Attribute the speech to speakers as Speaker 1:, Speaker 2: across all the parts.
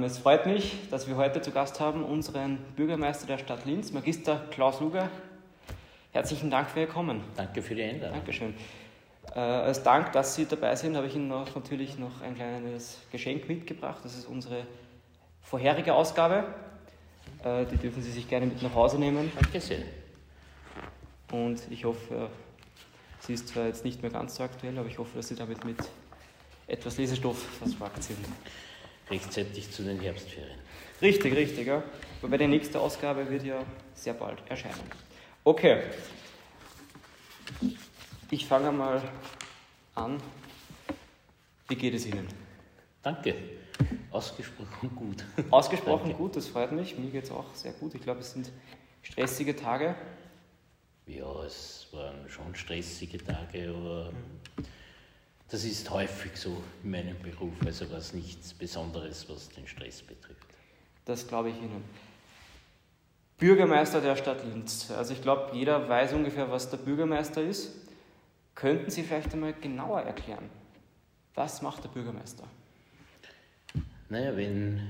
Speaker 1: Ähm, es freut mich, dass wir heute zu Gast haben unseren Bürgermeister der Stadt Linz, Magister Klaus Luger. Herzlichen Dank für Ihr Kommen.
Speaker 2: Danke für die Einladung.
Speaker 1: Dankeschön. Äh, als Dank, dass Sie dabei sind, habe ich Ihnen noch, natürlich noch ein kleines Geschenk mitgebracht. Das ist unsere vorherige Ausgabe. Äh, die dürfen Sie sich gerne mit nach Hause nehmen.
Speaker 2: Danke sehr.
Speaker 1: Und ich hoffe, sie ist zwar jetzt nicht mehr ganz so aktuell, aber ich hoffe, dass Sie damit mit etwas Lesestoff versorgt sind.
Speaker 2: Rechtzeitig zu den Herbstferien.
Speaker 1: Richtig, richtig, ja. Wobei die nächste Ausgabe wird ja sehr bald erscheinen. Okay. Ich fange mal an. Wie geht es Ihnen?
Speaker 2: Danke. Ausgesprochen gut.
Speaker 1: Ausgesprochen Danke. gut, das freut mich. Mir geht es auch sehr gut. Ich glaube, es sind stressige Tage.
Speaker 2: Ja, es waren schon stressige Tage, aber das ist häufig so in meinem Beruf. Also was nichts Besonderes, was den Stress betrifft.
Speaker 1: Das glaube ich Ihnen. Bürgermeister der Stadt Linz. Also ich glaube, jeder weiß ungefähr, was der Bürgermeister ist. Könnten Sie vielleicht einmal genauer erklären, was macht der Bürgermeister?
Speaker 2: Naja, wenn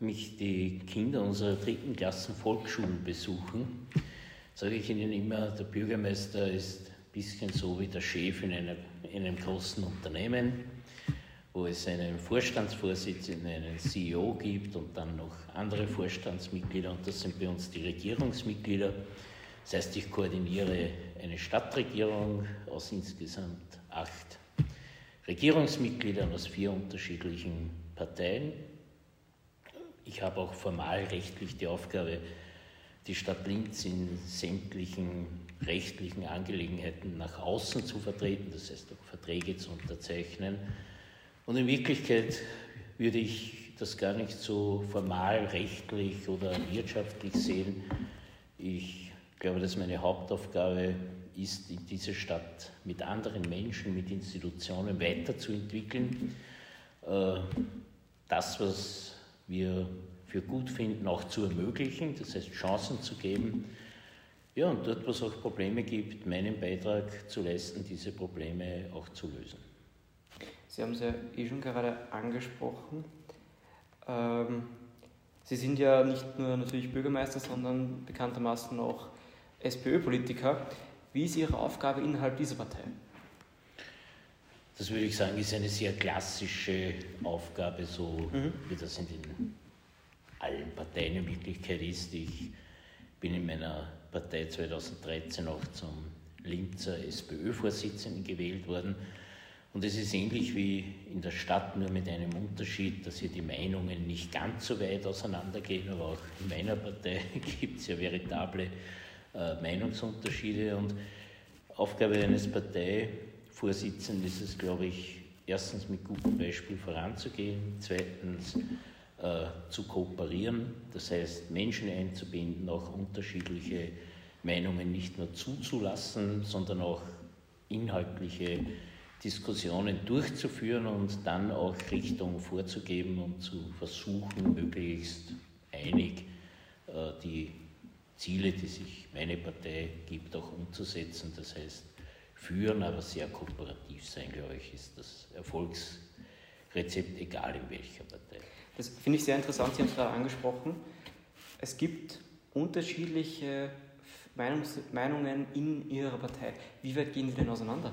Speaker 2: mich die Kinder unserer dritten Klassen Volksschulen besuchen, sage ich ihnen immer, der Bürgermeister ist ein bisschen so wie der Chef in, einer, in einem großen Unternehmen, wo es einen Vorstandsvorsitzenden, einen CEO gibt und dann noch andere Vorstandsmitglieder und das sind bei uns die Regierungsmitglieder. Das heißt, ich koordiniere eine Stadtregierung aus insgesamt acht Regierungsmitgliedern aus vier unterschiedlichen Parteien. Ich habe auch formal rechtlich die Aufgabe, die Stadt Linz in sämtlichen rechtlichen Angelegenheiten nach außen zu vertreten, das heißt auch Verträge zu unterzeichnen. Und in Wirklichkeit würde ich das gar nicht so formal rechtlich oder wirtschaftlich sehen. Ich glaube, dass meine Hauptaufgabe ist, in dieser Stadt mit anderen Menschen, mit Institutionen weiterzuentwickeln. Äh, das, was wir für gut finden, auch zu ermöglichen, das heißt Chancen zu geben. Ja, und dort, wo es auch Probleme gibt, meinen Beitrag zu leisten, diese Probleme auch zu lösen.
Speaker 1: Sie haben es ja eh schon gerade angesprochen. Ähm, Sie sind ja nicht nur natürlich Bürgermeister, sondern bekanntermaßen auch SPÖ-Politiker. Wie ist Ihre Aufgabe innerhalb dieser Partei?
Speaker 2: Das würde ich sagen, ist eine sehr klassische Aufgabe, so mhm. wie das in den allen Parteien in Wirklichkeit ist. Ich bin in meiner Partei 2013 auch zum Linzer SPÖ-Vorsitzenden gewählt worden. Und es ist ähnlich wie in der Stadt, nur mit einem Unterschied, dass hier die Meinungen nicht ganz so weit auseinandergehen, aber auch in meiner Partei gibt es ja veritable äh, Meinungsunterschiede. Und Aufgabe eines Parteivorsitzenden ist es, glaube ich, erstens mit gutem Beispiel voranzugehen, zweitens zu kooperieren, das heißt Menschen einzubinden, auch unterschiedliche Meinungen nicht nur zuzulassen, sondern auch inhaltliche Diskussionen durchzuführen und dann auch Richtungen vorzugeben und zu versuchen, möglichst einig äh, die Ziele, die sich meine Partei gibt, auch umzusetzen. Das heißt, führen, aber sehr kooperativ sein, glaube ich, ist das Erfolgsrezept, egal in welcher Partei.
Speaker 1: Das finde ich sehr interessant, Sie haben es gerade angesprochen. Es gibt unterschiedliche Meinungs Meinungen in Ihrer Partei. Wie weit gehen Sie denn auseinander?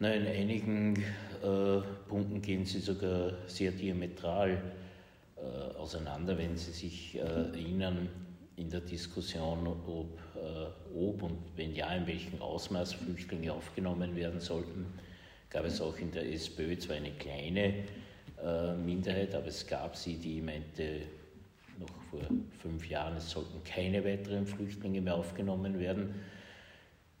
Speaker 2: Na, in einigen äh, Punkten gehen sie sogar sehr diametral äh, auseinander, wenn Sie sich äh, erinnern in der Diskussion, ob, äh, ob und wenn ja, in welchem Ausmaß Flüchtlinge aufgenommen werden sollten. Gab es auch in der SPÖ zwar eine kleine äh, Minderheit, aber es gab sie, die meinte, noch vor fünf Jahren, es sollten keine weiteren Flüchtlinge mehr aufgenommen werden.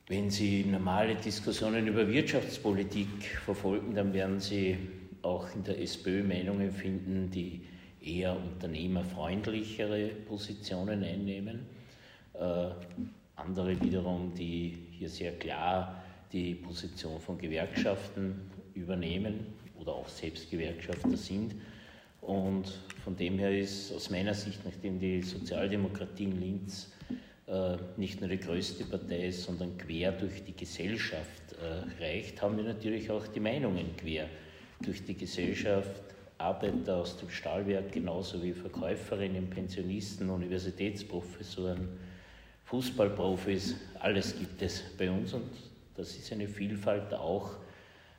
Speaker 2: Wenn Sie normale Diskussionen über Wirtschaftspolitik verfolgen, dann werden Sie auch in der SPÖ Meinungen finden, die eher unternehmerfreundlichere Positionen einnehmen. Äh, andere wiederum, die hier sehr klar die Position von Gewerkschaften übernehmen oder auch selbst Gewerkschafter sind. Und von dem her ist aus meiner Sicht, nachdem die Sozialdemokratie in Linz äh, nicht nur die größte Partei ist, sondern quer durch die Gesellschaft äh, reicht, haben wir natürlich auch die Meinungen quer durch die Gesellschaft Arbeiter aus dem Stahlwerk, genauso wie Verkäuferinnen, Pensionisten, Universitätsprofessoren, Fußballprofis, alles gibt es bei uns und das ist eine Vielfalt auch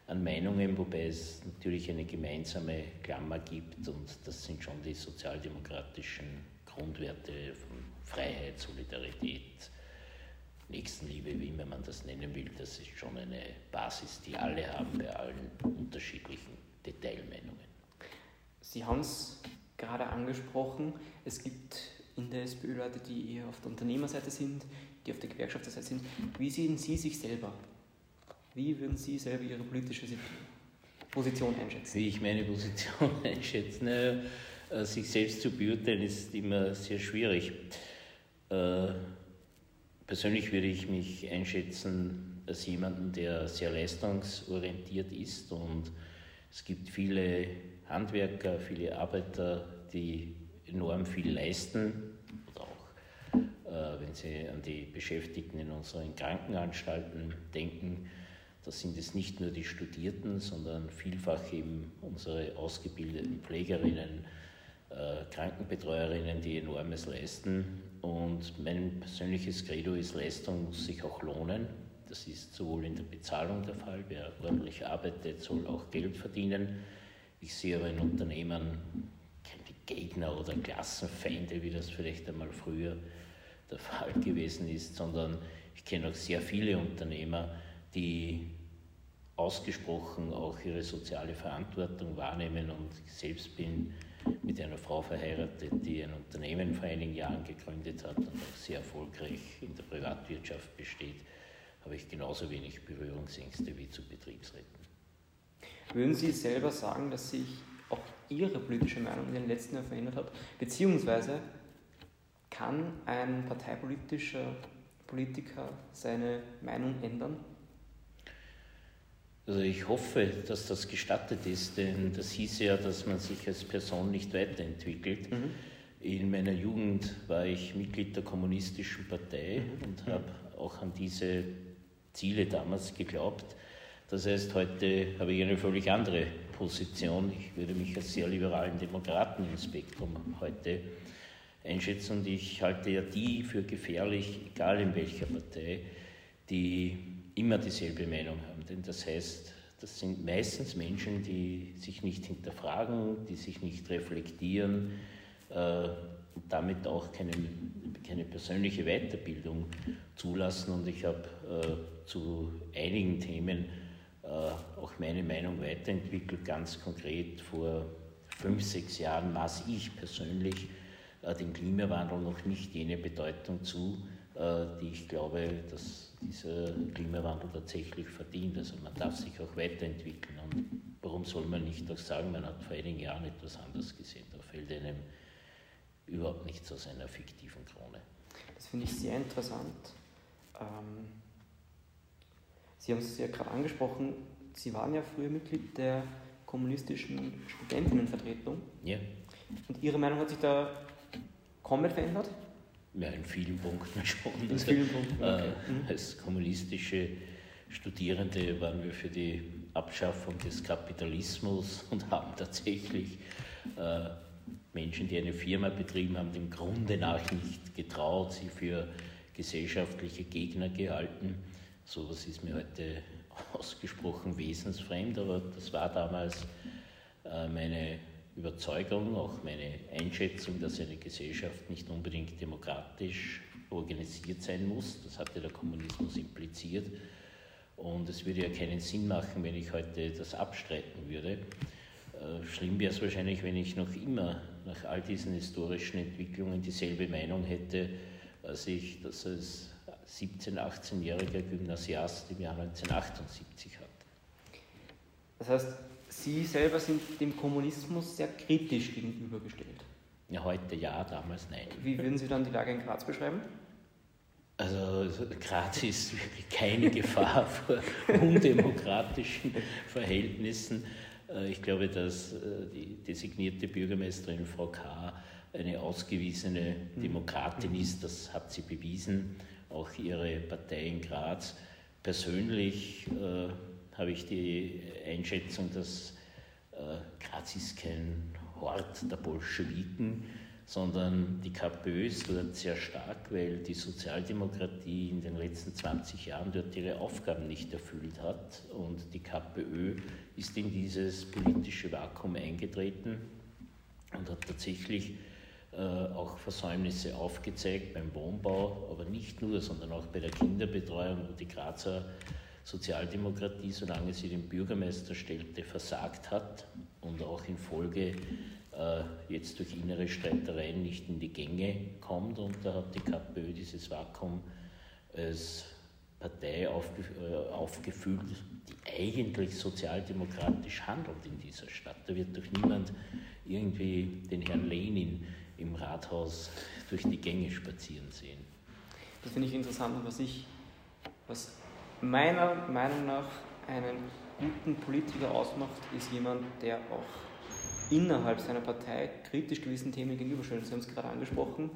Speaker 2: an Meinungen, wobei es natürlich eine gemeinsame Klammer gibt und das sind schon die sozialdemokratischen Grundwerte von Freiheit, Solidarität, Nächstenliebe, wie immer man das nennen will. Das ist schon eine Basis, die alle haben bei allen unterschiedlichen Detailmeinungen.
Speaker 1: Sie haben es gerade angesprochen, es gibt in der SPÖ Leute, die eher auf der Unternehmerseite sind, die auf der Gewerkschafterseite sind. Wie sehen Sie sich selber? Wie würden Sie selber Ihre politische Position einschätzen?
Speaker 2: Wie ich meine Position einschätze? Naja, äh, sich selbst zu beurteilen ist immer sehr schwierig. Äh, persönlich würde ich mich einschätzen als jemanden, der sehr leistungsorientiert ist und es gibt viele Handwerker, viele Arbeiter, die enorm viel leisten. Oder auch, äh, wenn Sie an die Beschäftigten in unseren Krankenanstalten denken, da sind es nicht nur die Studierten, sondern vielfach eben unsere ausgebildeten Pflegerinnen, äh, Krankenbetreuerinnen, die enormes leisten. Und mein persönliches Credo ist, Leistung muss sich auch lohnen. Das ist sowohl in der Bezahlung der Fall, wer ordentlich arbeitet, soll auch Geld verdienen. Ich sehe aber in Unternehmen keine Gegner oder Klassenfeinde, wie das vielleicht einmal früher der Fall gewesen ist, sondern ich kenne auch sehr viele Unternehmer, die ausgesprochen auch ihre soziale Verantwortung wahrnehmen und ich selbst bin mit einer Frau verheiratet, die ein Unternehmen vor einigen Jahren gegründet hat und auch sehr erfolgreich in der Privatwirtschaft besteht, habe ich genauso wenig Berührungsängste wie zu Betriebsräten.
Speaker 1: Würden Sie selber sagen, dass sich auch Ihre politische Meinung in den letzten Jahren verändert hat? Beziehungsweise kann ein parteipolitischer Politiker seine Meinung ändern?
Speaker 2: Also ich hoffe, dass das gestattet ist, denn das hieß ja, dass man sich als Person nicht weiterentwickelt. Mhm. In meiner Jugend war ich Mitglied der Kommunistischen Partei mhm. und habe auch an diese Ziele damals geglaubt. Das heißt, heute habe ich eine völlig andere Position. Ich würde mich als sehr liberalen Demokraten im Spektrum heute einschätzen und ich halte ja die für gefährlich, egal in welcher Partei, die immer dieselbe Meinung haben. Denn das heißt, das sind meistens Menschen, die sich nicht hinterfragen, die sich nicht reflektieren äh, und damit auch keine, keine persönliche Weiterbildung zulassen. Und ich habe äh, zu einigen Themen äh, auch meine Meinung weiterentwickelt. Ganz konkret vor fünf, sechs Jahren maß ich persönlich äh, dem Klimawandel noch nicht jene Bedeutung zu, die ich glaube, dass dieser Klimawandel tatsächlich verdient. Also man darf sich auch weiterentwickeln. Und warum soll man nicht auch sagen, man hat vor einigen Jahren etwas anders gesehen? Da fällt einem überhaupt nichts aus einer fiktiven Krone.
Speaker 1: Das finde ich sehr interessant. Ähm, Sie haben es ja gerade angesprochen, Sie waren ja früher Mitglied der kommunistischen Studentinnenvertretung.
Speaker 2: Ja.
Speaker 1: Und Ihre Meinung hat sich da komplett verändert?
Speaker 2: Ja, in vielen Punkten schon.
Speaker 1: In vielen Punkten,
Speaker 2: äh, okay. äh, als kommunistische Studierende waren wir für die Abschaffung des Kapitalismus und haben tatsächlich äh, Menschen, die eine Firma betrieben haben, dem Grunde nach nicht getraut, sie für gesellschaftliche Gegner gehalten. So etwas ist mir heute ausgesprochen wesensfremd, aber das war damals äh, meine Überzeugung, auch meine Einschätzung, dass eine Gesellschaft nicht unbedingt demokratisch organisiert sein muss. Das hatte der Kommunismus impliziert. Und es würde ja keinen Sinn machen, wenn ich heute das abstreiten würde. Äh, schlimm wäre es wahrscheinlich, wenn ich noch immer nach all diesen historischen Entwicklungen dieselbe Meinung hätte, als ich das als 17-, 18-jähriger Gymnasiast im Jahr 1978 hatte.
Speaker 1: Das heißt, Sie selber sind dem Kommunismus sehr kritisch gegenübergestellt.
Speaker 2: Ja, heute ja, damals nein.
Speaker 1: Wie würden Sie dann die Lage in Graz beschreiben?
Speaker 2: Also Graz ist wirklich keine Gefahr vor undemokratischen Verhältnissen. Äh, ich glaube, dass äh, die designierte Bürgermeisterin Frau K. eine ausgewiesene hm. Demokratin ist. Das hat sie bewiesen. Auch ihre Partei in Graz. Persönlich äh, habe ich die Einschätzung, dass äh, Graz ist kein Hort der Bolschewiken, sondern die KPÖ ist dort sehr stark, weil die Sozialdemokratie in den letzten 20 Jahren dort ihre Aufgaben nicht erfüllt hat. Und die KPÖ ist in dieses politische Vakuum eingetreten und hat tatsächlich äh, auch Versäumnisse aufgezeigt beim Wohnbau, aber nicht nur, sondern auch bei der Kinderbetreuung, wo die Grazer Sozialdemokratie, solange sie den Bürgermeister stellte, versagt hat und auch in Folge äh, jetzt durch innere Streitereien nicht in die Gänge kommt. Und da hat die KPÖ dieses Vakuum als Partei aufgef äh, aufgefüllt, die eigentlich sozialdemokratisch handelt in dieser Stadt. Da wird doch niemand irgendwie den Herrn Lenin im Rathaus durch die Gänge spazieren sehen.
Speaker 1: Das finde ich interessant was ich, was meiner Meinung nach einen guten Politiker ausmacht, ist jemand, der auch innerhalb seiner Partei kritisch gewissen Themen gegenübersteht. Sie haben es gerade angesprochen,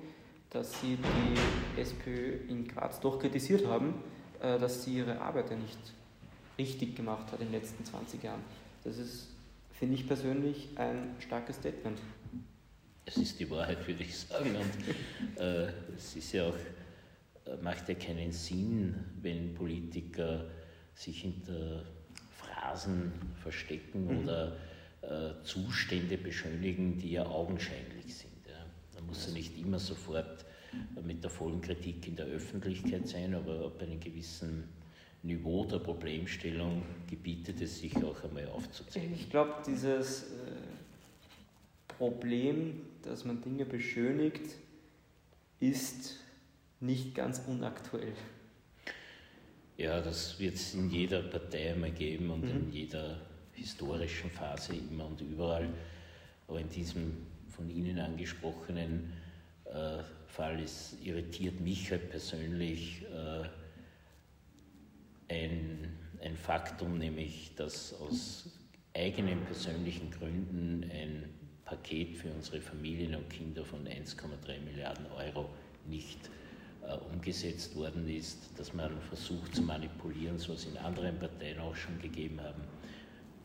Speaker 1: dass Sie die SPÖ in Graz doch kritisiert haben, äh, dass sie ihre Arbeit ja nicht richtig gemacht hat in den letzten 20 Jahren. Das ist, finde ich persönlich, ein starkes Statement.
Speaker 2: Es ist die Wahrheit, würde ich sagen. Und äh, es ist ja auch macht ja keinen Sinn, wenn Politiker sich hinter Phrasen verstecken mhm. oder äh, Zustände beschönigen, die ja augenscheinlich sind. Ja. Man muss ja nicht immer sofort mit der vollen Kritik in der Öffentlichkeit sein, aber ab einem gewissen Niveau der Problemstellung gebietet es sich auch einmal aufzuzeigen.
Speaker 1: Ich glaube, dieses äh, Problem, dass man Dinge beschönigt, ist nicht ganz unaktuell.
Speaker 2: Ja, das wird es in jeder Partei immer geben und mhm. in jeder historischen Phase immer und überall. Aber in diesem von Ihnen angesprochenen äh, Fall ist, irritiert mich halt persönlich äh, ein, ein Faktum, nämlich dass aus eigenen persönlichen Gründen ein Paket für unsere Familien und Kinder von 1,3 Milliarden Euro nicht umgesetzt worden ist, dass man versucht zu manipulieren, so was in anderen Parteien auch schon gegeben haben.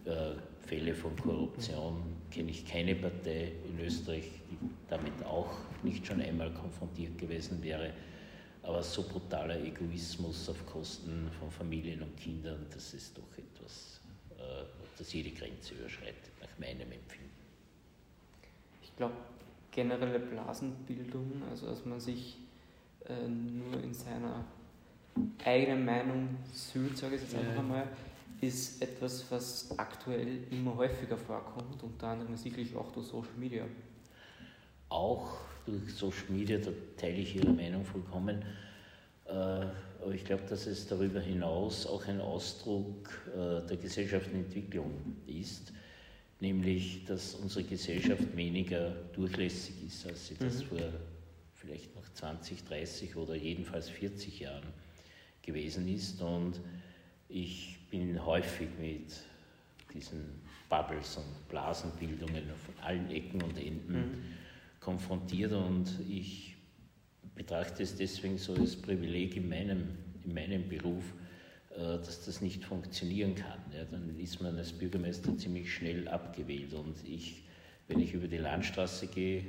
Speaker 2: Äh, Fälle von Korruption kenne ich keine Partei in Österreich, die damit auch nicht schon einmal konfrontiert gewesen wäre. Aber so brutaler Egoismus auf Kosten von Familien und Kindern, das ist doch etwas, äh, das jede Grenze überschreitet, nach meinem Empfinden.
Speaker 1: Ich glaube, generelle Blasenbildung, also dass man sich äh, nur in seiner eigenen Meinung sühlt, sage ich jetzt einfach einmal, ist etwas, was aktuell immer häufiger vorkommt, unter anderem sicherlich auch durch Social Media.
Speaker 2: Auch durch Social Media, da teile ich Ihre Meinung vollkommen. Äh, aber ich glaube, dass es darüber hinaus auch ein Ausdruck äh, der gesellschaftlichen Entwicklung ist, nämlich dass unsere Gesellschaft weniger durchlässig ist, als sie das mhm. vor vielleicht noch 20, 30 oder jedenfalls 40 Jahren gewesen ist. Und ich bin häufig mit diesen Bubbles und Blasenbildungen von allen Ecken und Enden mhm. konfrontiert und ich betrachte es deswegen so als Privileg in meinem, in meinem Beruf, äh, dass das nicht funktionieren kann. Ja, dann ist man als Bürgermeister ziemlich schnell abgewählt und ich, wenn ich über die Landstraße gehe, äh,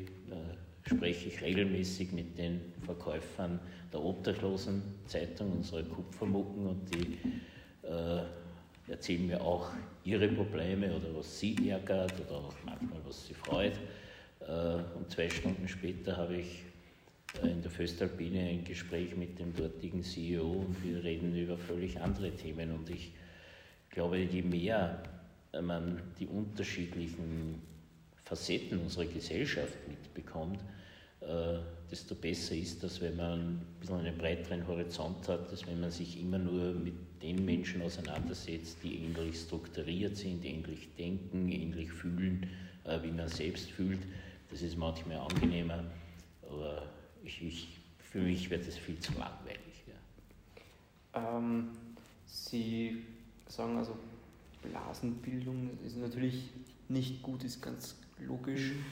Speaker 2: spreche ich regelmäßig mit den Verkäufern der Obdachlosen Zeitung, unserer Kupfermucken, und die äh, erzählen mir auch ihre Probleme oder was sie ärgert oder auch manchmal was sie freut. Äh, und zwei Stunden später habe ich äh, in der Föstalpine ein Gespräch mit dem dortigen CEO und wir reden über völlig andere Themen. Und ich glaube, je mehr man die unterschiedlichen Facetten unserer Gesellschaft mitbekommt, äh, desto besser ist das, wenn man ein bisschen einen breiteren Horizont hat, als wenn man sich immer nur mit den Menschen auseinandersetzt, die ähnlich strukturiert sind, ähnlich denken, ähnlich fühlen, äh, wie man selbst fühlt. Das ist manchmal angenehmer, aber ich, ich, für mich wird es viel zu langweilig.
Speaker 1: Ja. Ähm, Sie sagen also, Blasenbildung ist natürlich nicht gut, ist ganz logisch. Mhm.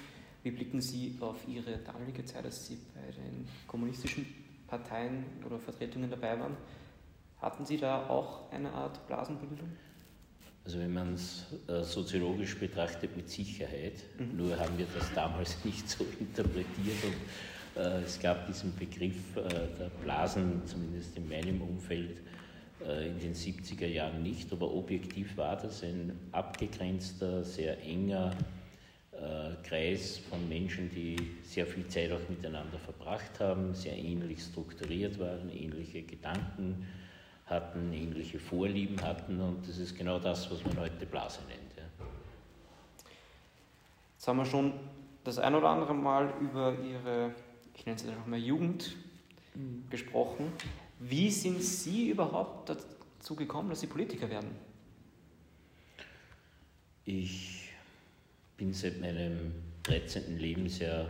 Speaker 1: Wie blicken Sie auf Ihre damalige Zeit, als Sie bei den kommunistischen Parteien oder Vertretungen dabei waren? Hatten Sie da auch eine Art Blasenbildung?
Speaker 2: Also wenn man es äh, soziologisch betrachtet, mit Sicherheit. Mhm. Nur haben wir das damals nicht so interpretiert und äh, es gab diesen Begriff äh, der Blasen, zumindest in meinem Umfeld, in den 70er Jahren nicht, aber objektiv war das ein abgegrenzter, sehr enger Kreis von Menschen, die sehr viel Zeit auch miteinander verbracht haben, sehr ähnlich strukturiert waren, ähnliche Gedanken hatten, ähnliche Vorlieben hatten und das ist genau das, was man heute Blase nennt. Ja.
Speaker 1: Jetzt haben wir schon das ein oder andere Mal über Ihre, ich nenne es einfach mal Jugend, mhm. gesprochen. Wie sind Sie überhaupt dazu gekommen, dass Sie Politiker werden?
Speaker 2: Ich bin seit meinem 13. Lebensjahr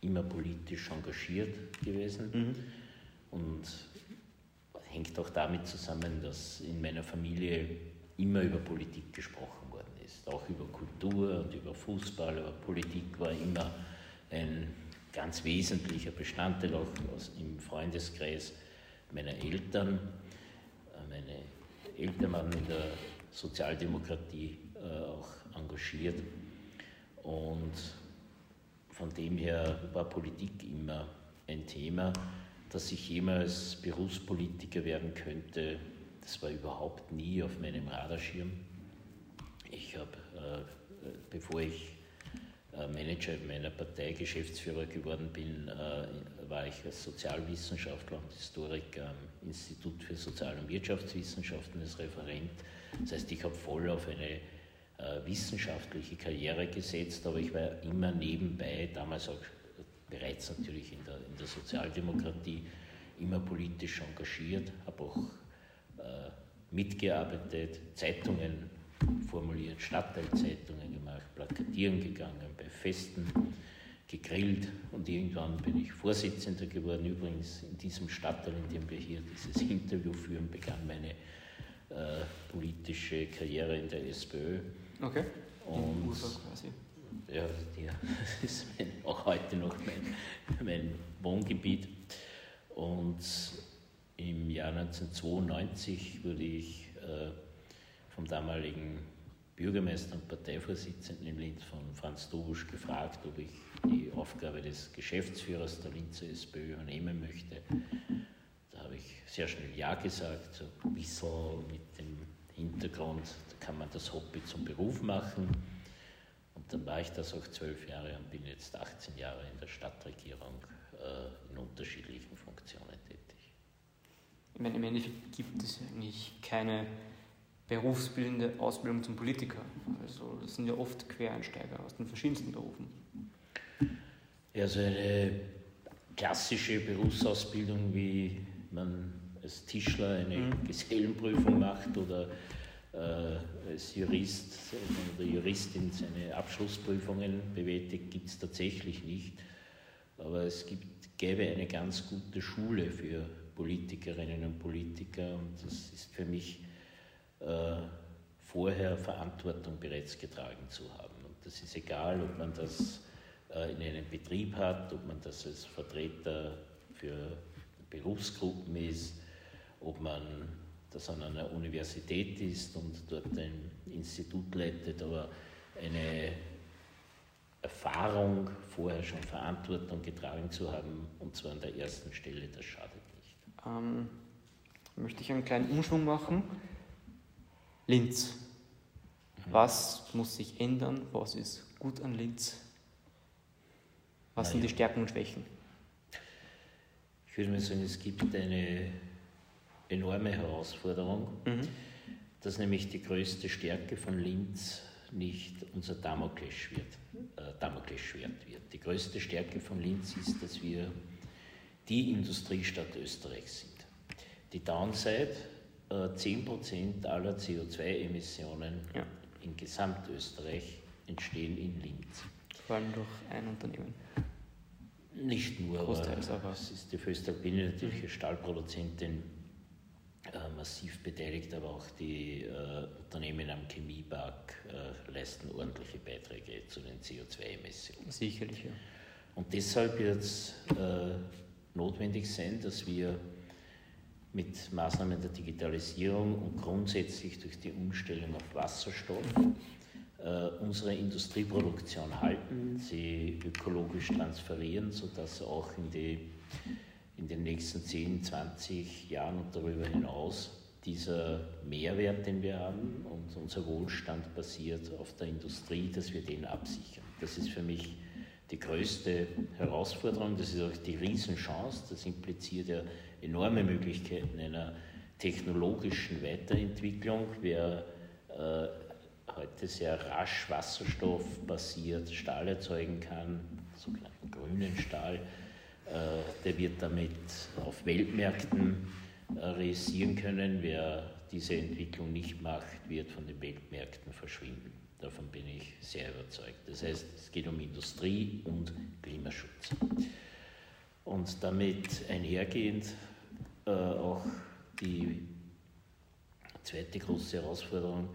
Speaker 2: immer politisch engagiert gewesen mhm. und hängt auch damit zusammen, dass in meiner Familie immer über Politik gesprochen worden ist, auch über Kultur und über Fußball, aber Politik war immer ein ganz wesentlicher Bestandteil auch im Freundeskreis meiner Eltern. Meine Eltern waren in der Sozialdemokratie äh, auch engagiert und von dem her war Politik immer ein Thema, dass ich jemals Berufspolitiker werden könnte. Das war überhaupt nie auf meinem Radarschirm. Ich habe, äh, bevor ich äh, Manager meiner Partei, Geschäftsführer geworden bin, äh, war ich als Sozialwissenschaftler und Historiker am Institut für Sozial- und Wirtschaftswissenschaften als Referent. Das heißt, ich habe voll auf eine wissenschaftliche Karriere gesetzt, aber ich war immer nebenbei, damals auch bereits natürlich in der, in der Sozialdemokratie, immer politisch engagiert, habe auch äh, mitgearbeitet, Zeitungen formuliert, Stadtteilzeitungen gemacht, plakatieren gegangen, bei Festen gegrillt und irgendwann bin ich Vorsitzender geworden. Übrigens in diesem Stadtteil, in dem wir hier dieses Interview führen, begann meine äh, politische Karriere in der SPÖ.
Speaker 1: Okay.
Speaker 2: Und quasi. Ja, ja, das ist mein, auch heute noch mein, mein Wohngebiet. Und im Jahr 1992 wurde ich äh, vom damaligen Bürgermeister und Parteivorsitzenden in Linz von Franz Dobusch gefragt, ob ich die Aufgabe des Geschäftsführers der Linzer SPÖ übernehmen möchte. Da habe ich sehr schnell Ja gesagt, so ein bisschen mit dem Hintergrund, da kann man das Hobby zum Beruf machen. Und dann war ich das auch zwölf Jahre und bin jetzt 18 Jahre in der Stadtregierung äh, in unterschiedlichen Funktionen tätig.
Speaker 1: Ich meine, im Endeffekt gibt es eigentlich keine berufsbildende Ausbildung zum Politiker. Also das sind ja oft Quereinsteiger aus den verschiedensten Berufen.
Speaker 2: Ja, so eine klassische Berufsausbildung, wie man als Tischler eine mhm. Gesellenprüfung macht oder äh, als Jurist oder Juristin seine Abschlussprüfungen bewältigt, gibt es tatsächlich nicht. Aber es gibt, gäbe eine ganz gute Schule für Politikerinnen und Politiker und das ist für mich äh, vorher Verantwortung bereits getragen zu haben. Und das ist egal, ob man das äh, in einem Betrieb hat, ob man das als Vertreter für Berufsgruppen ist, ob man das an einer Universität ist und dort ein Institut leitet, aber eine Erfahrung, vorher schon Verantwortung getragen zu haben, und zwar an der ersten Stelle, das schadet nicht.
Speaker 1: Ähm, möchte ich einen kleinen Umschwung machen. Linz. Mhm. Was muss sich ändern? Was ist gut an Linz? Was Na sind die Stärken und Schwächen?
Speaker 2: Ich würde mal sagen, es gibt eine enorme Herausforderung, mhm. dass nämlich die größte Stärke von Linz nicht unser Damoklesschwert, äh, Damoklesschwert wird. Die größte Stärke von Linz ist, dass wir die Industriestadt Österreichs sind. Die Downside, äh, 10% aller CO2-Emissionen ja. in Gesamtösterreich entstehen in Linz.
Speaker 1: Vor allem durch ein Unternehmen.
Speaker 2: Nicht nur, aber, aber es ist die Föstalpine, natürlich mhm. Stahlproduzentin, äh, massiv beteiligt, aber auch die äh, Unternehmen am Chemiepark äh, leisten ordentliche Beiträge zu den CO2-Emissionen.
Speaker 1: Sicherlich, ja.
Speaker 2: Und deshalb wird es äh, notwendig sein, dass wir mit Maßnahmen der Digitalisierung und grundsätzlich durch die Umstellung auf Wasserstoff äh, unsere Industrieproduktion halten, sie ökologisch transferieren, sodass auch in, die, in den nächsten 10, 20 Jahren und darüber hinaus dieser Mehrwert, den wir haben und unser Wohlstand basiert auf der Industrie, dass wir den absichern. Das ist für mich die größte Herausforderung, das ist auch die Riesenchance, das impliziert ja enorme Möglichkeiten einer technologischen Weiterentwicklung. Wer äh, heute sehr rasch wasserstoffbasiert Stahl erzeugen kann, sogenannten grünen Stahl, der wird damit auf Weltmärkten äh, realisieren können. Wer diese Entwicklung nicht macht, wird von den Weltmärkten verschwinden. Davon bin ich sehr überzeugt. Das heißt, es geht um Industrie und Klimaschutz. Und damit einhergehend äh, auch die zweite große Herausforderung,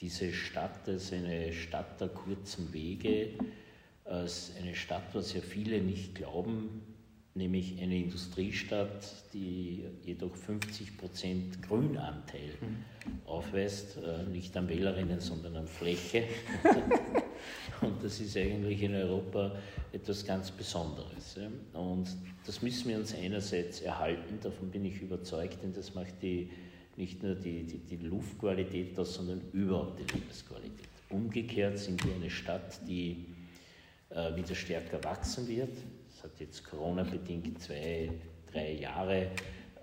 Speaker 2: diese Stadt als eine Stadt der kurzen Wege, als eine Stadt, was ja viele nicht glauben, nämlich eine Industriestadt, die jedoch 50 Prozent Grünanteil mhm. aufweist, äh, nicht an Wählerinnen, sondern an Fläche. Und das ist eigentlich in Europa etwas ganz Besonderes. Und das müssen wir uns einerseits erhalten, davon bin ich überzeugt, denn das macht die, nicht nur die, die, die Luftqualität aus, sondern überhaupt die Lebensqualität. Umgekehrt sind wir eine Stadt, die äh, wieder stärker wachsen wird hat jetzt Corona-bedingt zwei, drei Jahre,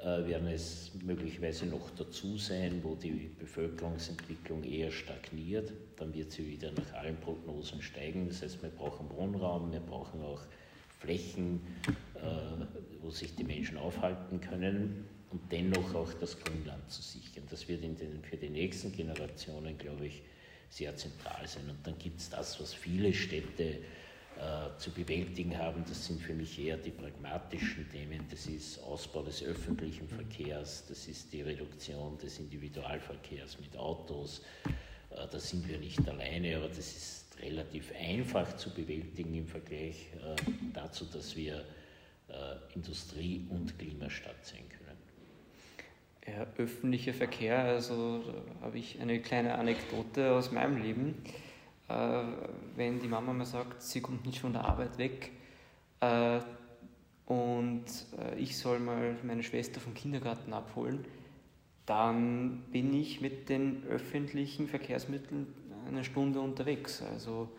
Speaker 2: äh, werden es möglicherweise noch dazu sein, wo die Bevölkerungsentwicklung eher stagniert. Dann wird sie wieder nach allen Prognosen steigen. Das heißt, wir brauchen Wohnraum, wir brauchen auch Flächen, äh, wo sich die Menschen aufhalten können und dennoch auch das Grünland zu sichern. Das wird den, für die nächsten Generationen, glaube ich, sehr zentral sein. Und dann gibt es das, was viele Städte zu bewältigen haben. Das sind für mich eher die pragmatischen Themen. Das ist Ausbau des öffentlichen Verkehrs, das ist die Reduktion des Individualverkehrs mit Autos. Äh, da sind wir nicht alleine, aber das ist relativ einfach zu bewältigen im Vergleich äh, dazu, dass wir Industrie- und Klimastadt sein können.
Speaker 1: Ja, öffentlicher Verkehr, also habe ich eine kleine Anekdote aus meinem Leben. Äh, wenn die Mama mir sagt, sie kommt nicht von der Arbeit weg äh, und äh, ich soll mal meine Schwester vom Kindergarten abholen, dann bin ich mit den öffentlichen Verkehrsmitteln eine Stunde unterwegs. Also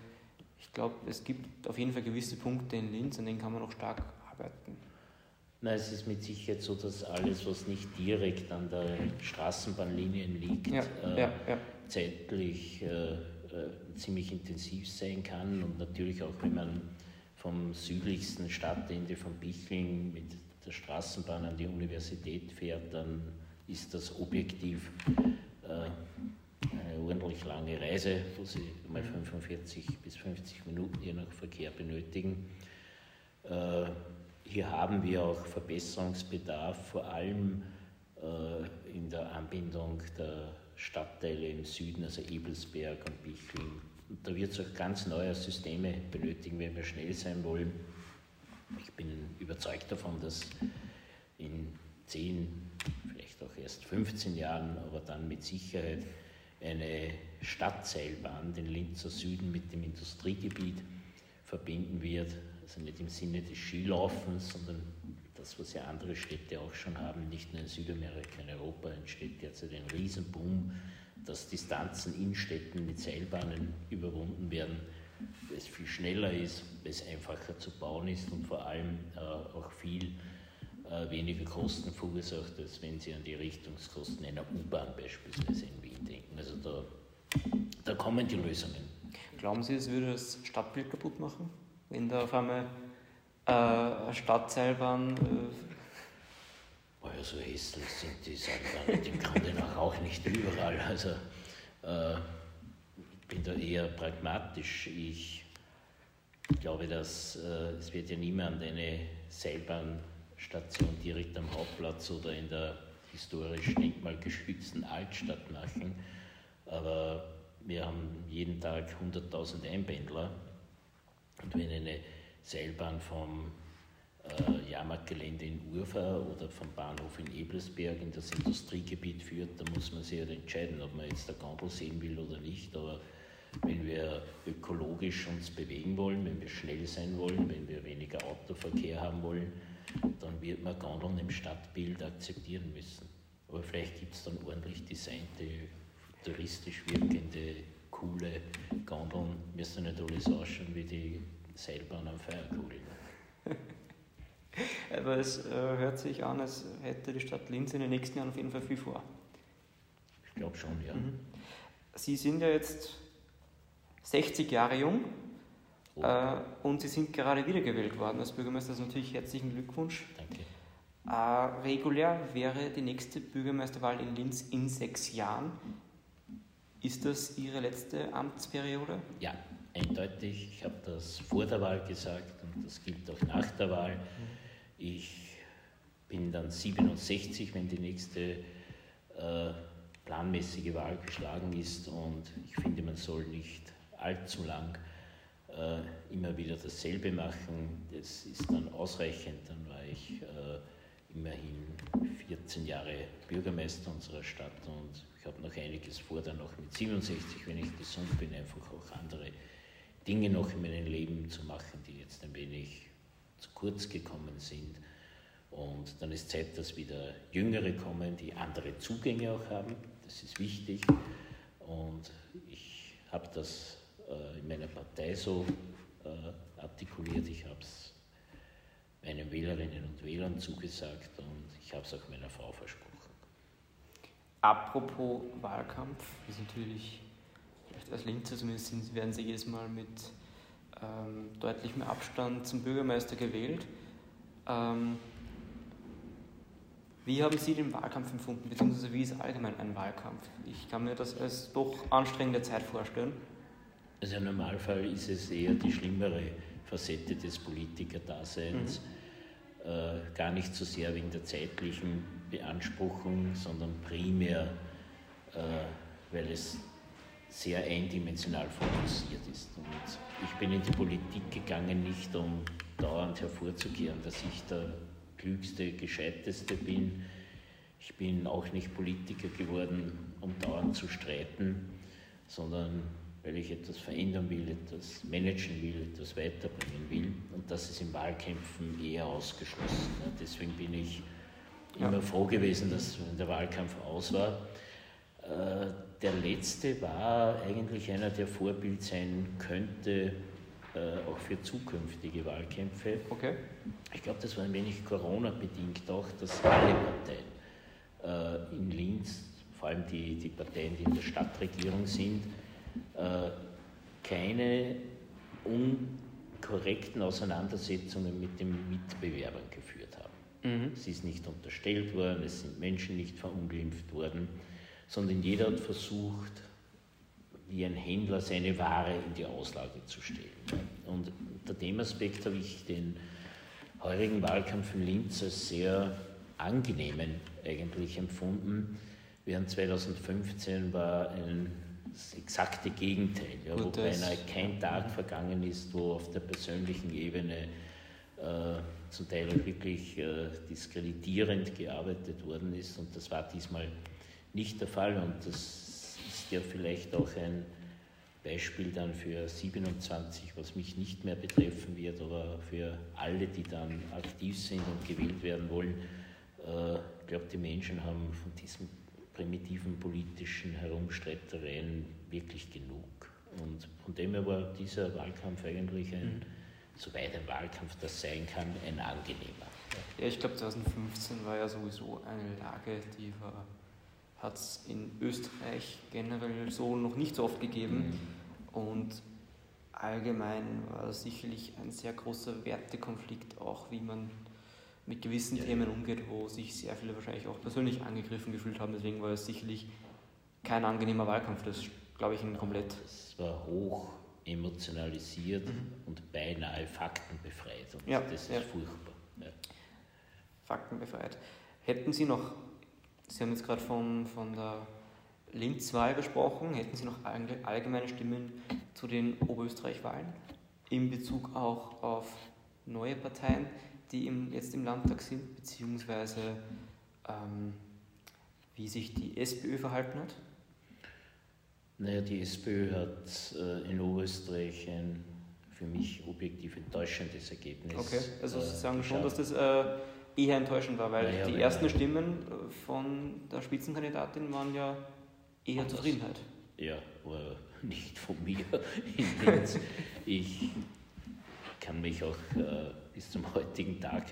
Speaker 1: ich glaube, es gibt auf jeden Fall gewisse Punkte in Linz, an denen kann man noch stark arbeiten.
Speaker 2: Nein, es ist mit Sicherheit so, dass alles, was nicht direkt an der Straßenbahnlinie liegt,
Speaker 1: ja, äh, ja, ja.
Speaker 2: zeitlich äh, äh, ziemlich intensiv sein kann und natürlich auch, wenn man vom südlichsten Stadtende von Bichling mit der Straßenbahn an die Universität fährt, dann ist das objektiv äh, eine ordentlich lange Reise, wo Sie mal 45 bis 50 Minuten je nach Verkehr benötigen. Äh, hier haben wir auch Verbesserungsbedarf, vor allem äh, in der Anbindung der Stadtteile im Süden, also Ebelsberg und Bichling. Und da wird es auch ganz neue Systeme benötigen, wenn wir schnell sein wollen. Ich bin überzeugt davon, dass in 10, vielleicht auch erst 15 Jahren, aber dann mit Sicherheit eine Stadtseilbahn den Linzer Süden mit dem Industriegebiet verbinden wird. Also nicht im Sinne des Skilaufens, sondern das, was ja andere Städte auch schon haben, nicht nur in Südamerika, in Europa entsteht derzeit ein Riesenboom, dass Distanzen in Städten mit Seilbahnen überwunden werden, weil es viel schneller ist, weil es einfacher zu bauen ist und vor allem äh, auch viel äh, weniger Kosten verursacht, als wenn Sie an die Richtungskosten einer U-Bahn beispielsweise in Wien denken. Also da, da kommen die Lösungen.
Speaker 1: Glauben Sie, es würde das Stadtbild kaputt machen, wenn da auf einmal äh, Stadtseilbahn.
Speaker 2: Äh. Oh so hässlich sind die Seilbahnen im Grunde nach auch nicht überall. Also äh, ich bin da eher pragmatisch. Ich glaube, dass äh, es wird ja niemand eine Seilbahnstation direkt am Hauptplatz oder in der historisch denkmalgeschützten Altstadt machen. Aber wir haben jeden Tag 100.000 Einpendler. Und wenn eine Seilbahn vom äh, Jahrmarktgelände in Urfa oder vom Bahnhof in Ebelsberg in das Industriegebiet führt, da muss man sich halt entscheiden, ob man jetzt der Gondel sehen will oder nicht. Aber wenn wir ökologisch uns bewegen wollen, wenn wir schnell sein wollen, wenn wir weniger Autoverkehr haben wollen, dann wird man Gondeln im Stadtbild akzeptieren müssen. Aber vielleicht gibt es dann ordentlich designte, touristisch wirkende, coole Gondeln. Müssen nicht alles ausschauen wie die Seilbahn am Feierkugel.
Speaker 1: Aber es äh, hört sich an, als hätte die Stadt Linz in den nächsten Jahren auf jeden Fall viel vor.
Speaker 2: Ich glaube schon, ja.
Speaker 1: Mhm. Sie sind ja jetzt 60 Jahre jung oh. äh, und Sie sind gerade wiedergewählt worden als Bürgermeister. Also natürlich herzlichen Glückwunsch.
Speaker 2: Danke.
Speaker 1: Äh, regulär wäre die nächste Bürgermeisterwahl in Linz in sechs Jahren. Ist das Ihre letzte Amtsperiode?
Speaker 2: Ja, eindeutig. Ich habe das vor der Wahl gesagt und das gilt auch nach der Wahl. Ich bin dann 67, wenn die nächste äh, planmäßige Wahl geschlagen ist und ich finde, man soll nicht allzu lang äh, immer wieder dasselbe machen. Das ist dann ausreichend. Dann war ich äh, immerhin 14 Jahre Bürgermeister unserer Stadt und ich habe noch einiges vor, dann noch mit 67, wenn ich gesund bin, einfach auch andere Dinge noch in meinem Leben zu machen, die jetzt ein wenig zu kurz gekommen sind. Und dann ist Zeit, dass wieder Jüngere kommen, die andere Zugänge auch haben. Das ist wichtig. Und ich habe das äh, in meiner Partei so äh, artikuliert. Ich habe es meinen Wählerinnen und Wählern zugesagt und ich habe es auch meiner Frau versprochen.
Speaker 1: Apropos Wahlkampf, ist natürlich, vielleicht als Linzer zumindest, werden Sie jedes Mal mit ähm, deutlich mehr Abstand zum Bürgermeister gewählt. Ähm, wie haben Sie den Wahlkampf empfunden, beziehungsweise wie ist allgemein ein Wahlkampf? Ich kann mir das als doch anstrengende Zeit vorstellen.
Speaker 2: Also im Normalfall ist es eher die schlimmere Facette des Politikerdaseins. Mhm. Äh, gar nicht so sehr wegen der zeitlichen Beanspruchung, sondern primär, äh, weil es sehr eindimensional fokussiert ist. Und ich bin in die Politik gegangen, nicht um dauernd hervorzukehren, dass ich der klügste, gescheiteste bin. Ich bin auch nicht Politiker geworden, um dauernd zu streiten, sondern weil ich etwas verändern will, etwas managen will, etwas weiterbringen will. Und das ist in Wahlkämpfen eher ausgeschlossen. Deswegen bin ich immer froh gewesen, dass der Wahlkampf aus war. Der letzte war eigentlich einer, der Vorbild sein könnte, äh, auch für zukünftige Wahlkämpfe.
Speaker 1: Okay.
Speaker 2: Ich glaube, das war ein wenig Corona-bedingt auch, dass alle Parteien äh, in Linz, vor allem die, die Parteien, die in der Stadtregierung sind, äh, keine unkorrekten Auseinandersetzungen mit den Mitbewerbern geführt haben. Mhm. Es ist nicht unterstellt worden, es sind Menschen nicht verunglimpft worden, sondern jeder hat versucht, wie ein Händler seine Ware in die Auslage zu stellen. Und unter dem Aspekt habe ich den heurigen Wahlkampf in Linz als sehr angenehmen eigentlich empfunden. Während 2015 war ein das exakte Gegenteil, ja, wo beinahe kein Tag vergangen ist, wo auf der persönlichen Ebene äh, zum Teil auch wirklich äh, diskreditierend gearbeitet worden ist. Und das war diesmal nicht der Fall. Und das ist ja vielleicht auch ein Beispiel dann für 27, was mich nicht mehr betreffen wird, aber für alle, die dann aktiv sind und gewählt werden wollen. Äh, ich glaube, die Menschen haben von diesem primitiven politischen Herumstreitereien wirklich genug. Und von dem her war dieser Wahlkampf eigentlich ein, mhm. soweit ein Wahlkampf das sein kann, ein angenehmer.
Speaker 1: Ja, ich glaube 2015 war ja sowieso eine Lage, die hat es in Österreich generell so noch nicht so oft gegeben. Mhm. Und allgemein war das sicherlich ein sehr großer Wertekonflikt, auch wie man mit gewissen ja. Themen umgeht, wo sich sehr viele wahrscheinlich auch persönlich angegriffen gefühlt haben. Deswegen war es sicherlich kein angenehmer Wahlkampf. Das glaube ich Ihnen komplett.
Speaker 2: Es war hoch emotionalisiert mhm. und beinahe faktenbefreit. Und
Speaker 1: ja,
Speaker 2: das ist
Speaker 1: ja.
Speaker 2: furchtbar. Ja.
Speaker 1: Faktenbefreit. Hätten Sie noch, Sie haben jetzt gerade von, von der Linz-Wahl gesprochen, hätten Sie noch allgemeine Stimmen zu den Oberösterreich-Wahlen in Bezug auch auf neue Parteien, die im, jetzt im Landtag sind, beziehungsweise ähm, wie sich die SPÖ verhalten hat?
Speaker 2: Naja, die SPÖ hat äh, in Oberösterreich ein für mich objektiv enttäuschendes Ergebnis.
Speaker 1: Okay, also Sie äh, sagen schon, dass das äh, eher enttäuschend war, weil naja, die ersten Stimmen äh, von der Spitzenkandidatin waren ja eher anders. Zufriedenheit.
Speaker 2: Ja, aber nicht von mir ich kann mich auch äh, bis zum heutigen Tag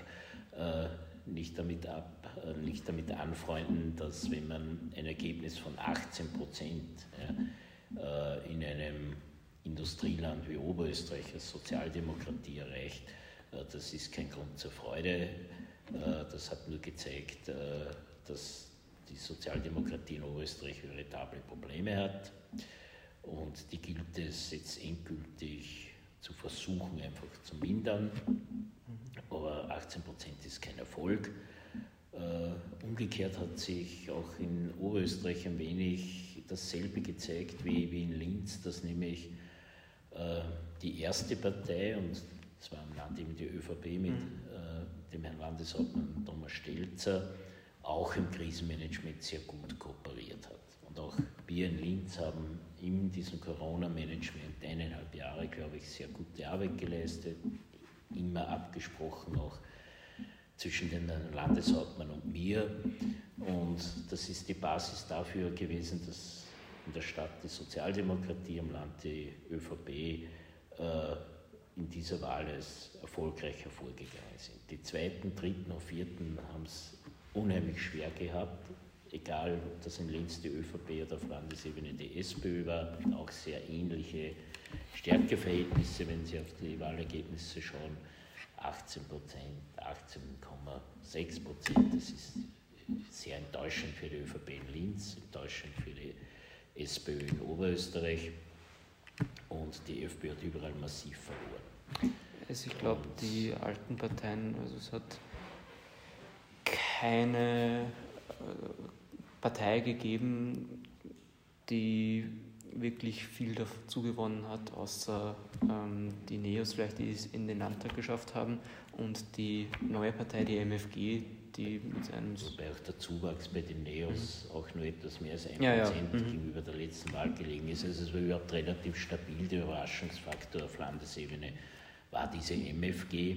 Speaker 2: äh, nicht damit, ab, äh, nicht damit anfreunden, dass wenn man ein Ergebnis von 18 Prozent ja, äh, in einem Industrieland wie Oberösterreich als Sozialdemokratie erreicht, äh, das ist kein Grund zur Freude. Äh, das hat nur gezeigt, äh, dass die Sozialdemokratie in Oberösterreich veritable Probleme hat und die gilt es jetzt endgültig zu versuchen, einfach zu mindern. Aber 18 Prozent ist kein Erfolg. umgekehrt hat sich auch in Oberösterreich ein wenig dasselbe gezeigt wie, in Linz, dass nämlich äh, die erste Partei, und es war im Land eben die ÖVP mit mhm. Äh, dem Herrn Landeshauptmann Thomas Stelzer, auch im Krisenmanagement sehr gut kooperiert hat. Und auch wir in Linz haben in diesem Corona-Management eineinhalb Jahre, glaube ich, sehr gute Arbeit geleistet, immer abgesprochen auch zwischen den Landeshauptmann und mir. Und das ist die Basis dafür gewesen, dass in der Stadt die Sozialdemokratie, im Land die ÖVP äh, in dieser Wahl als erfolgreich hervorgegangen sind. Die zweiten, dritten und vierten haben es unheimlich schwer gehabt, egal ob das in Linz die ÖVP oder auf Landesebene die SPÖ war, auch sehr ähnliche Stärkeverhältnisse, wenn Sie auf die Wahlergebnisse schauen. 18 Prozent, 18,6 Prozent, das ist sehr enttäuschend für die ÖVP in Linz, enttäuschend für die SPÖ in Oberösterreich und die FPÖ hat überall massiv verloren.
Speaker 1: Also ich glaube, die alten Parteien, also es hat keine äh, Partei gegeben, die wirklich viel dazu gewonnen hat, außer ähm, die Neos vielleicht, die es in den Landtag geschafft haben und die neue Partei, die MFG, die mit.
Speaker 2: Wobei auch der Zuwachs bei den Neos mhm. auch nur etwas mehr als 1% ja, ja. Mhm. gegenüber der letzten Wahl gelegen ist. Also es war überhaupt relativ stabil. Der Überraschungsfaktor auf Landesebene war diese MFG, äh,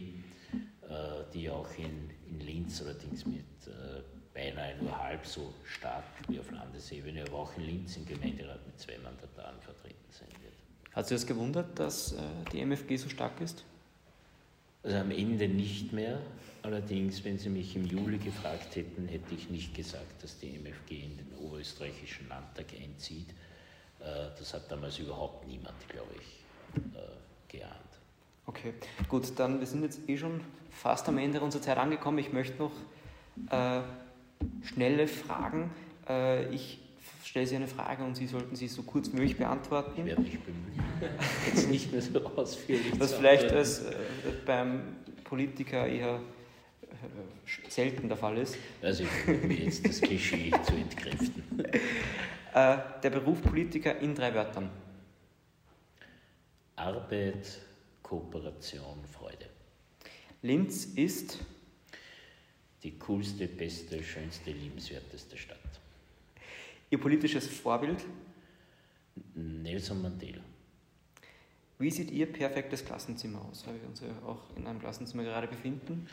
Speaker 2: die auch in, in Linz allerdings mit äh, beinahe nur halb so stark wie auf Landesebene, aber auch in Linz im Gemeinderat mit zwei Mandataren vertreten sein wird.
Speaker 1: Hat Sie das gewundert, dass äh, die MFG so stark ist?
Speaker 2: Also am Ende nicht mehr. Allerdings, wenn Sie mich im Juli gefragt hätten, hätte ich nicht gesagt, dass die MFG in den oberösterreichischen Landtag einzieht. Äh, das hat damals überhaupt niemand, glaube ich, äh, geahnt.
Speaker 1: Okay, gut, dann wir sind jetzt eh schon fast am Ende unserer Zeit angekommen. Ich möchte noch äh, schnelle Fragen. Äh, ich stelle Sie eine Frage und Sie sollten sie so kurz wie möglich beantworten.
Speaker 2: Ich werde mich bemühen. Jetzt nicht mehr so ausführlich.
Speaker 1: Was vielleicht als, äh, beim Politiker eher selten der Fall ist.
Speaker 2: Also ich versuche mir jetzt das Klischee zu entkräften.
Speaker 1: Äh, der Beruf Politiker in drei Wörtern.
Speaker 2: Arbeit, Kooperation, Freude.
Speaker 1: Linz ist
Speaker 2: die coolste, beste, schönste, liebenswerteste Stadt.
Speaker 1: Ihr politisches Vorbild?
Speaker 2: Nelson Mandela.
Speaker 1: Wie sieht Ihr perfektes Klassenzimmer aus, weil wir uns ja auch in einem Klassenzimmer gerade befinden?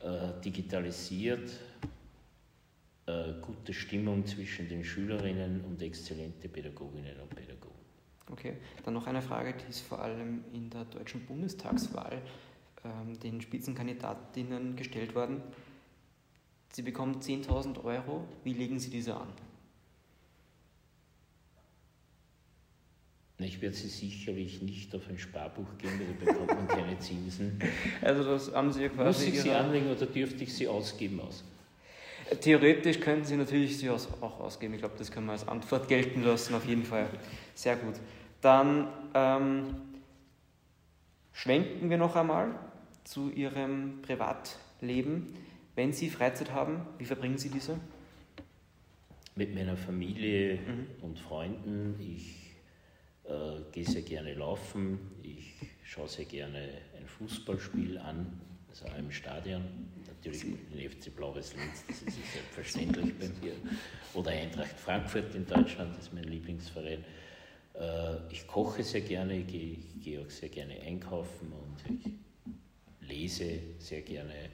Speaker 2: Äh, digitalisiert, äh, gute Stimmung zwischen den Schülerinnen und exzellente Pädagoginnen und Pädagogen.
Speaker 1: Okay, dann noch eine Frage, die ist vor allem in der deutschen Bundestagswahl ähm, den Spitzenkandidatinnen gestellt worden. Sie bekommen 10.000 Euro. Wie legen Sie diese an?
Speaker 2: Ich werde Sie sicherlich nicht auf ein Sparbuch geben, da bekommt man keine Zinsen.
Speaker 1: Also das haben Sie ja quasi...
Speaker 2: Muss ich Sie anlegen oder dürfte ich Sie ausgeben aus?
Speaker 1: Theoretisch könnten Sie natürlich Sie auch ausgeben. Ich glaube, das können wir als Antwort gelten lassen, auf jeden Fall. Sehr gut. Dann ähm, schwenken wir noch einmal zu Ihrem Privatleben. Wenn Sie Freizeit haben, wie verbringen Sie diese?
Speaker 2: Mit meiner Familie mhm. und Freunden. Ich äh, gehe sehr gerne laufen. Ich schaue sehr gerne ein Fußballspiel an, also auch im Stadion. Natürlich den FC Blau-Weiß Linz, das ist selbstverständlich bei mir. Oder Eintracht Frankfurt in Deutschland, das ist mein Lieblingsverein. Äh, ich koche sehr gerne, ich gehe, ich auch sehr gerne einkaufen und ich lese sehr gerne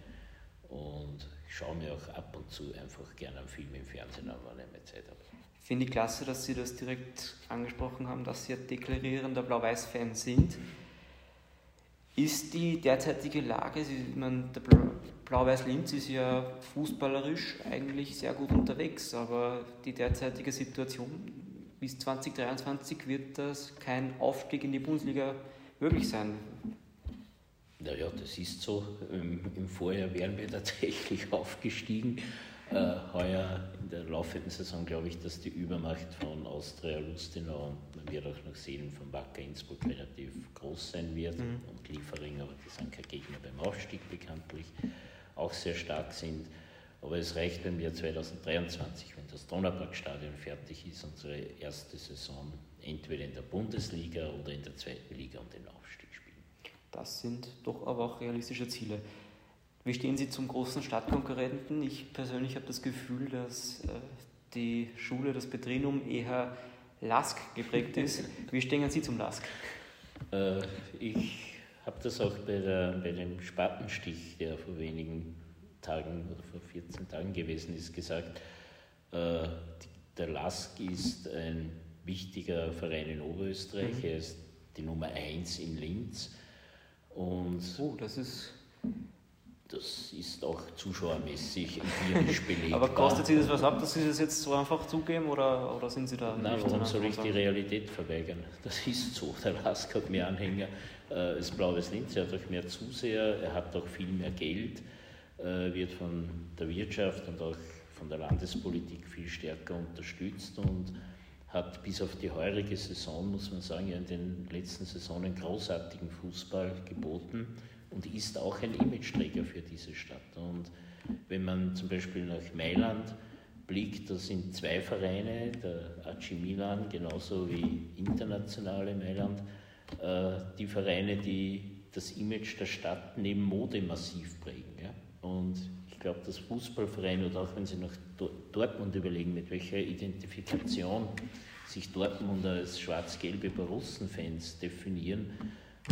Speaker 2: und ich schaue mir auch ab und zu einfach gerne einen Film im Fernsehen an, wenn ich mehr Zeit habe.
Speaker 1: Finde ich klasse, dass Sie das direkt angesprochen haben, dass Sie ein deklarierender Blau-Weiß-Fan sind. Ist die derzeitige Lage, ich meine, der Blau-Weiß-Linz ist ja fußballerisch eigentlich sehr gut unterwegs, aber die derzeitige Situation bis 2023 wird das kein Aufstieg in die Bundesliga möglich sein.
Speaker 2: Naja, das ist so. Im, Vorjahr wären wir tatsächlich aufgestiegen. Äh, heuer in der laufenden Saison glaube ich, dass die Übermacht von Austria Lustenau und man wird auch noch sehen, von Wacker Innsbruck relativ groß sein wird mhm. und Liefering, aber die sind kein Gegner beim Aufstieg bekanntlich, auch sehr stark sind. Aber es reicht beim Jahr 2023, wenn das Donauparkstadion fertig ist, unsere erste Saison entweder in der Bundesliga oder in der zweiten Liga um den Aufstieg
Speaker 1: das sind doch aber auch realistische Ziele. Wie stehen Sie zum großen Stadtkonkurrenten? Ich persönlich habe das Gefühl, dass äh, die Schule, das Betrinum eher Lask geprägt ist. Wie stehen Sie zum Lask?
Speaker 2: Äh, ich habe das auch bei, der, bei dem Spatenstich, der vor wenigen Tagen oder vor 14 Tagen gewesen ist, gesagt. Äh, der Lask ist ein wichtiger Verein in Oberösterreich. Mhm. Er ist die Nummer 1 in Linz und
Speaker 1: oh, das ist.
Speaker 2: Das ist auch zuschauermäßig empirisch belegbar.
Speaker 1: Aber kostet Sie das was ab, dass Sie das jetzt so einfach zugeben oder, oder sind Sie da
Speaker 2: Nein, warum soll ich die Realität verweigern? Das ist so. Der Lask hat mehr Anhänger. Äh, das Blaues Linz hat auch mehr Zuseher, er hat auch viel mehr Geld, äh, wird von der Wirtschaft und auch von der Landespolitik viel stärker unterstützt und hat bis auf die heurige Saison, muss man sagen, ja in den letzten Saisonen großartigen Fußball geboten und ist auch ein Imageträger für diese Stadt. Und wenn man zum Beispiel nach Mailand blickt, da sind zwei Vereine, der AC Milan genauso wie internationale Mailand, äh, die Vereine, die das Image der Stadt neben Mode massiv prägen. Und ich glaube, dass Fußballvereine oder auch wenn Sie nach Dortmund überlegen, mit welcher Identifikation sich Dortmund als schwarz-gelbe Borussen-Fans definieren,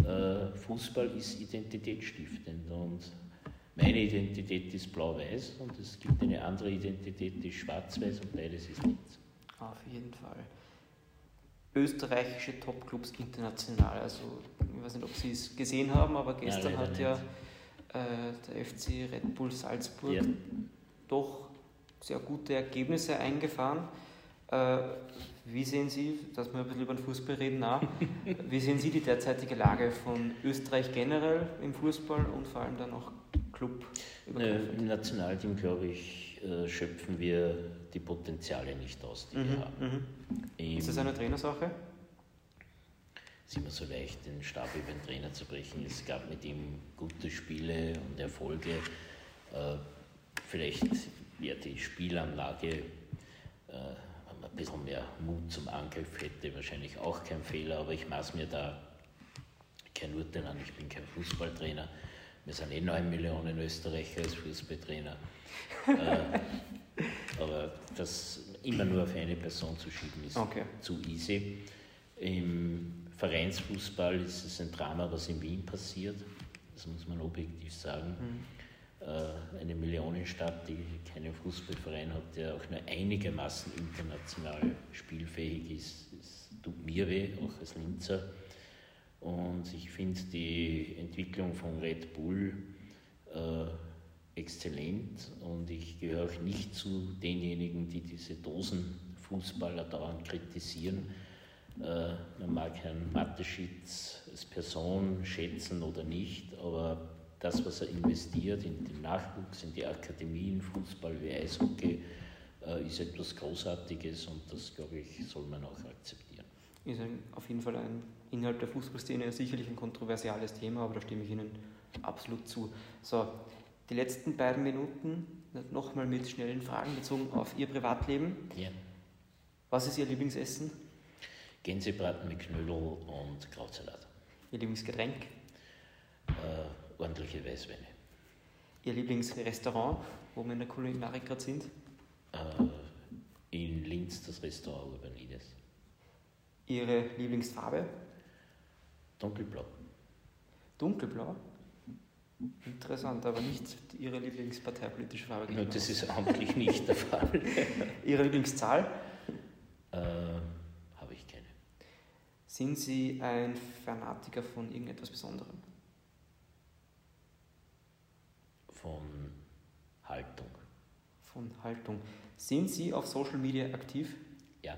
Speaker 2: äh, Fußball ist identitätsstiftend und meine Identität ist blau-weiß und es gibt eine andere Identität, die ist schwarz-weiß und beides ist nichts.
Speaker 1: Auf jeden Fall. Österreichische Topclubs international. Also, ich weiß nicht, ob Sie es gesehen haben, aber gestern Nein, hat ja äh, der FC Red Bull Salzburg ja. doch sehr gute Ergebnisse eingefahren. Äh, wie sehen Sie, dass wir ein bisschen über den Fußball reden, auch, wie sehen Sie die derzeitige Lage von Österreich generell im Fußball und vor allem dann auch Club?
Speaker 2: Äh, Im Nationalteam, glaube ich, äh, schöpfen wir die Potenziale nicht aus, die mhm, wir haben.
Speaker 1: Mhm. Ist das eine Trainersache?
Speaker 2: Es ist immer so leicht, den Stab über den Trainer zu brechen. Es gab mit ihm gute Spiele und Erfolge. Äh, vielleicht wäre die Spielanlage ein bisschen mehr Mut zum Angriff hätte, wahrscheinlich auch kein Fehler, aber ich maß mir da kein Urteil an, ich bin kein Fußballtrainer. Wir sind eh 9 Millionen Österreicher als Fußballtrainer. äh, aber das immer nur auf eine Person zu schieben ist okay. zu easy. Im Vereinsfußball ist es ein Drama, was in Wien passiert. Das muss man objektiv sagen. Mhm. Äh, eine Millionenstadt, die keinen Fußballverein hat, der auch nur einigermaßen international spielfähig ist. Das tut mir weh, auch als Linzer. Und ich finde die Entwicklung von Red Bull äh, exzellent und ich gehöre auch nicht zu denjenigen, die diese Dosenfußballer dauernd kritisieren. Äh, man mag Herrn Mateschitz als Person schätzen oder nicht, aber das, was er investiert in den Nachwuchs, in die Akademien, Fußball wie Eishockey, äh, ist etwas Großartiges und das, glaube ich, soll man auch akzeptieren.
Speaker 1: Ist ein, auf jeden Fall ein innerhalb der Fußballszene sicherlich ein kontroversiales Thema, aber da stimme ich Ihnen absolut zu. So, die letzten beiden Minuten nochmal mit schnellen Fragen bezogen auf Ihr Privatleben. Ja. Was ist Ihr Lieblingsessen?
Speaker 2: Gänsebraten mit Knödel und Krautsalat.
Speaker 1: Ihr Lieblingsgetränk?
Speaker 2: äh, ordentliche Weißweine.
Speaker 1: Ihr Lieblingsrestaurant, wo wir in der Kulinarik gerade sind?
Speaker 2: Äh, in Linz das Restaurant Urbanides.
Speaker 1: Ihre Lieblingsfarbe?
Speaker 2: Dunkelblau.
Speaker 1: Dunkelblau? Interessant, aber nicht Ihre Lieblingsparteipolitische Farbe.
Speaker 2: No, das ist amtlich nicht der Fall.
Speaker 1: Ihre Lieblingszahl?
Speaker 2: Äh, Habe ich keine.
Speaker 1: Sind Sie ein Fanatiker von irgendetwas Besonderem?
Speaker 2: Von Haltung.
Speaker 1: Von Haltung. Sind Sie auf Social Media aktiv?
Speaker 2: Ja.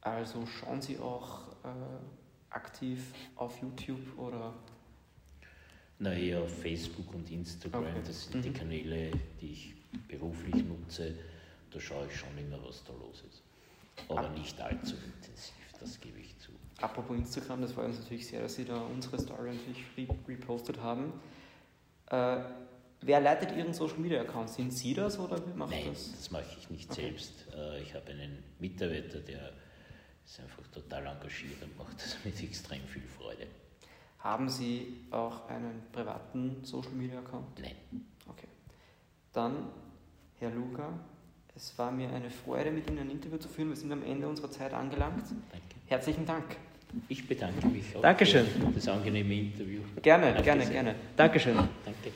Speaker 1: Also schauen Sie auch äh, aktiv auf YouTube oder
Speaker 2: Na, eher auf Facebook und Instagram.
Speaker 1: Okay.
Speaker 2: Das sind die
Speaker 1: Mhm.
Speaker 2: Kanäle, die ich beruflich nutze. Da schaue ich schon immer, was da los ist. Aber
Speaker 1: Ah.
Speaker 2: nicht allzu intensiv, das gebe ich zu.
Speaker 1: Apropos Instagram, das freut uns natürlich sehr, dass Sie da unsere Story natürlich re repostet haben. Äh, wer leitet Ihren Social Media Account? Sind Sie das oder wer macht
Speaker 2: Nein,
Speaker 1: das?
Speaker 2: das mache ich nicht
Speaker 1: Okay.
Speaker 2: selbst. Äh, Ich habe einen Mitarbeiter, der ist einfach total engagiert und macht das mit extrem viel Freude.
Speaker 1: Haben Sie auch einen privaten Social Media Account?
Speaker 2: Nein,
Speaker 1: Okay. Dann, Herr Luca, es war mir eine Freude, mit Ihnen ein Interview zu führen. Wir sind am Ende unserer Zeit angelangt.
Speaker 2: danke.
Speaker 1: Herzlichen Dank.
Speaker 2: Ich bedanke mich auch
Speaker 1: Dankeschön.
Speaker 2: für das angenehme Interview.
Speaker 1: Gerne,
Speaker 2: Auf
Speaker 1: gerne,
Speaker 2: Wiedersehen.
Speaker 1: gerne. Dankeschön.
Speaker 2: Danke.